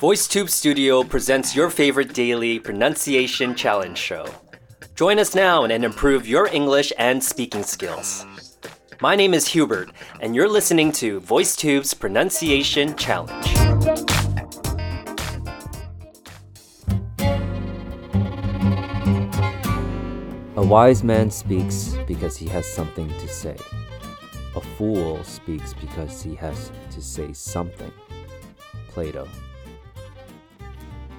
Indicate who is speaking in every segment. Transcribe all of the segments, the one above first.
Speaker 1: VoiceTube Studio presents your favorite daily pronunciation challenge show. Join us now and improve your English and speaking skills. My name is Hubert, and you're listening to VoiceTube's Pronunciation Challenge.
Speaker 2: A wise man speaks because he has something to say. A fool speaks because he has to say something. Plato.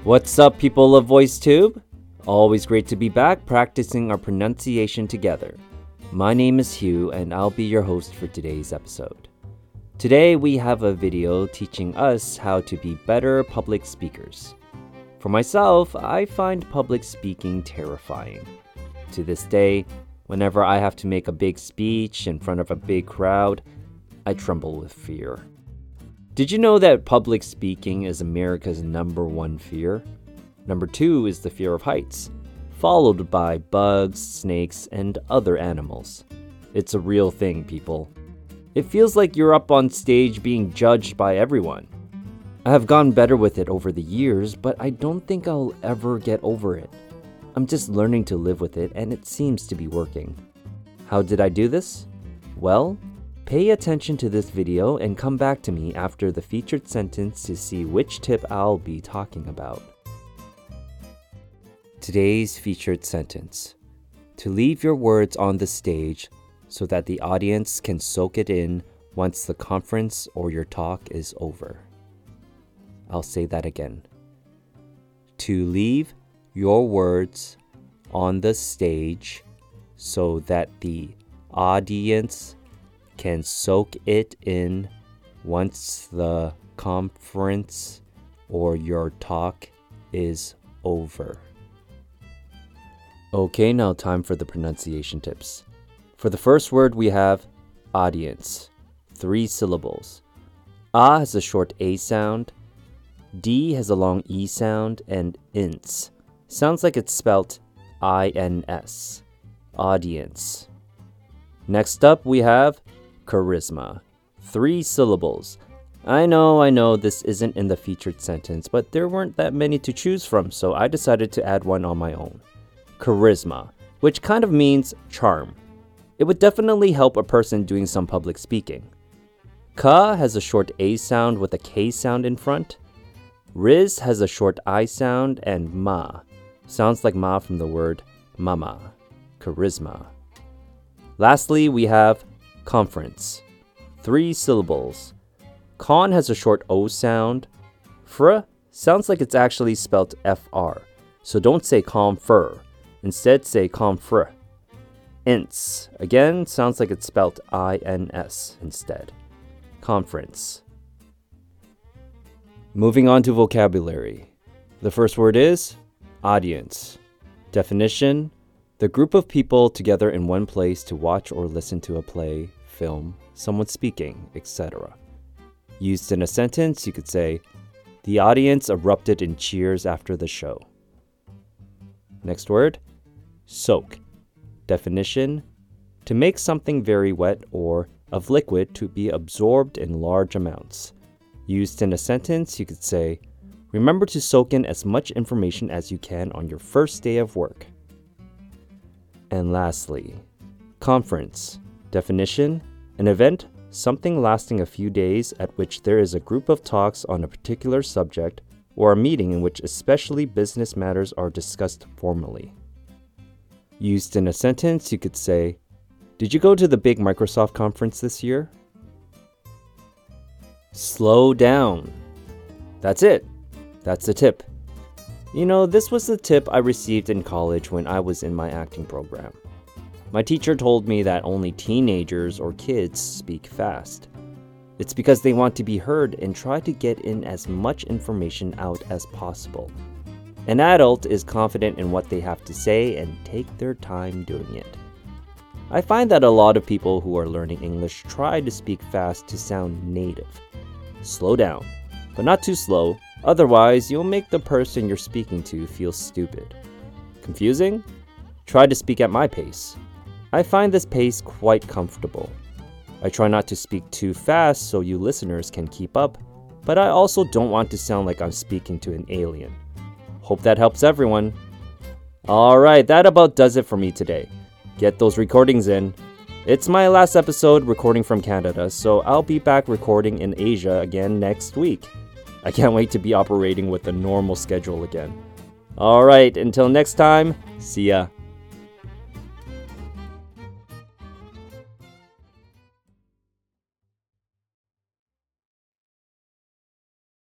Speaker 2: What's up, people of VoiceTube? Always great to be back practicing our pronunciation together. My name is Hugh, and I'll be your host for today's episode. Today, we have a video teaching us how to be better public speakers. For myself, I find public speaking terrifying. To this day, whenever I have to make a big speech in front of a big crowd, I tremble with fear. Did you know that public speaking is America's number one fear? Number two is the fear of heights, followed by bugs, snakes, and other animals. It's a real thing, people. It feels like you're up on stage being judged by everyone. I have gone better with it over the years, but I don't think I'll ever get over it. I'm just learning to live with it, and it seems to be working. How did I do this? Well, pay attention to this video and come back to me after the featured sentence to see which tip I'll be talking about. Today's featured sentence To leave your words on the stage so that the audience can soak it in once the conference or your talk is over. I'll say that again. To leave your words on the stage so that the audience can soak it in once the conference or your talk is over. Okay, now time for the pronunciation tips. For the first word, we have audience, three syllables. A has a short A sound, D has a long E sound, and INS sounds like it's spelt I N S. Audience. Next up, we have charisma, three syllables. I know, I know this isn't in the featured sentence, but there weren't that many to choose from, so I decided to add one on my own charisma, which kind of means charm. It would definitely help a person doing some public speaking. Ka has a short A sound with a K sound in front. Riz has a short I sound, and Ma sounds like Ma from the word mama, charisma. Lastly, we have conference, three syllables. Con has a short O sound. Fr sounds like it's actually spelled FR, so don't say confer. Instead, say confr. Ints, again, sounds like it's spelled INS instead. Conference. Moving on to vocabulary. The first word is audience. Definition the group of people together in one place to watch or listen to a play, film, someone speaking, etc. Used in a sentence, you could say, The audience erupted in cheers after the show. Next word Soak. Definition To make something very wet or of liquid to be absorbed in large amounts. Used in a sentence, you could say, Remember to soak in as much information as you can on your first day of work. And lastly, conference. Definition An event, something lasting a few days at which there is a group of talks on a particular subject, or a meeting in which especially business matters are discussed formally. Used in a sentence, you could say, Did you go to the big Microsoft conference this year? Slow down. That's it. That's the tip. You know, this was the tip I received in college when I was in my acting program. My teacher told me that only teenagers or kids speak fast. It's because they want to be heard and try to get in as much information out as possible. An adult is confident in what they have to say and take their time doing it. I find that a lot of people who are learning English try to speak fast to sound native. Slow down, but not too slow, otherwise, you'll make the person you're speaking to feel stupid. Confusing? Try to speak at my pace. I find this pace quite comfortable. I try not to speak too fast so you listeners can keep up, but I also don't want to sound like I'm speaking to an alien. Hope that helps everyone. Alright, that about does it for me today. Get those recordings in. It's my last episode recording from Canada, so I'll be back recording in Asia again next week. I can't wait to be operating with a normal schedule again. Alright, until next time, see ya.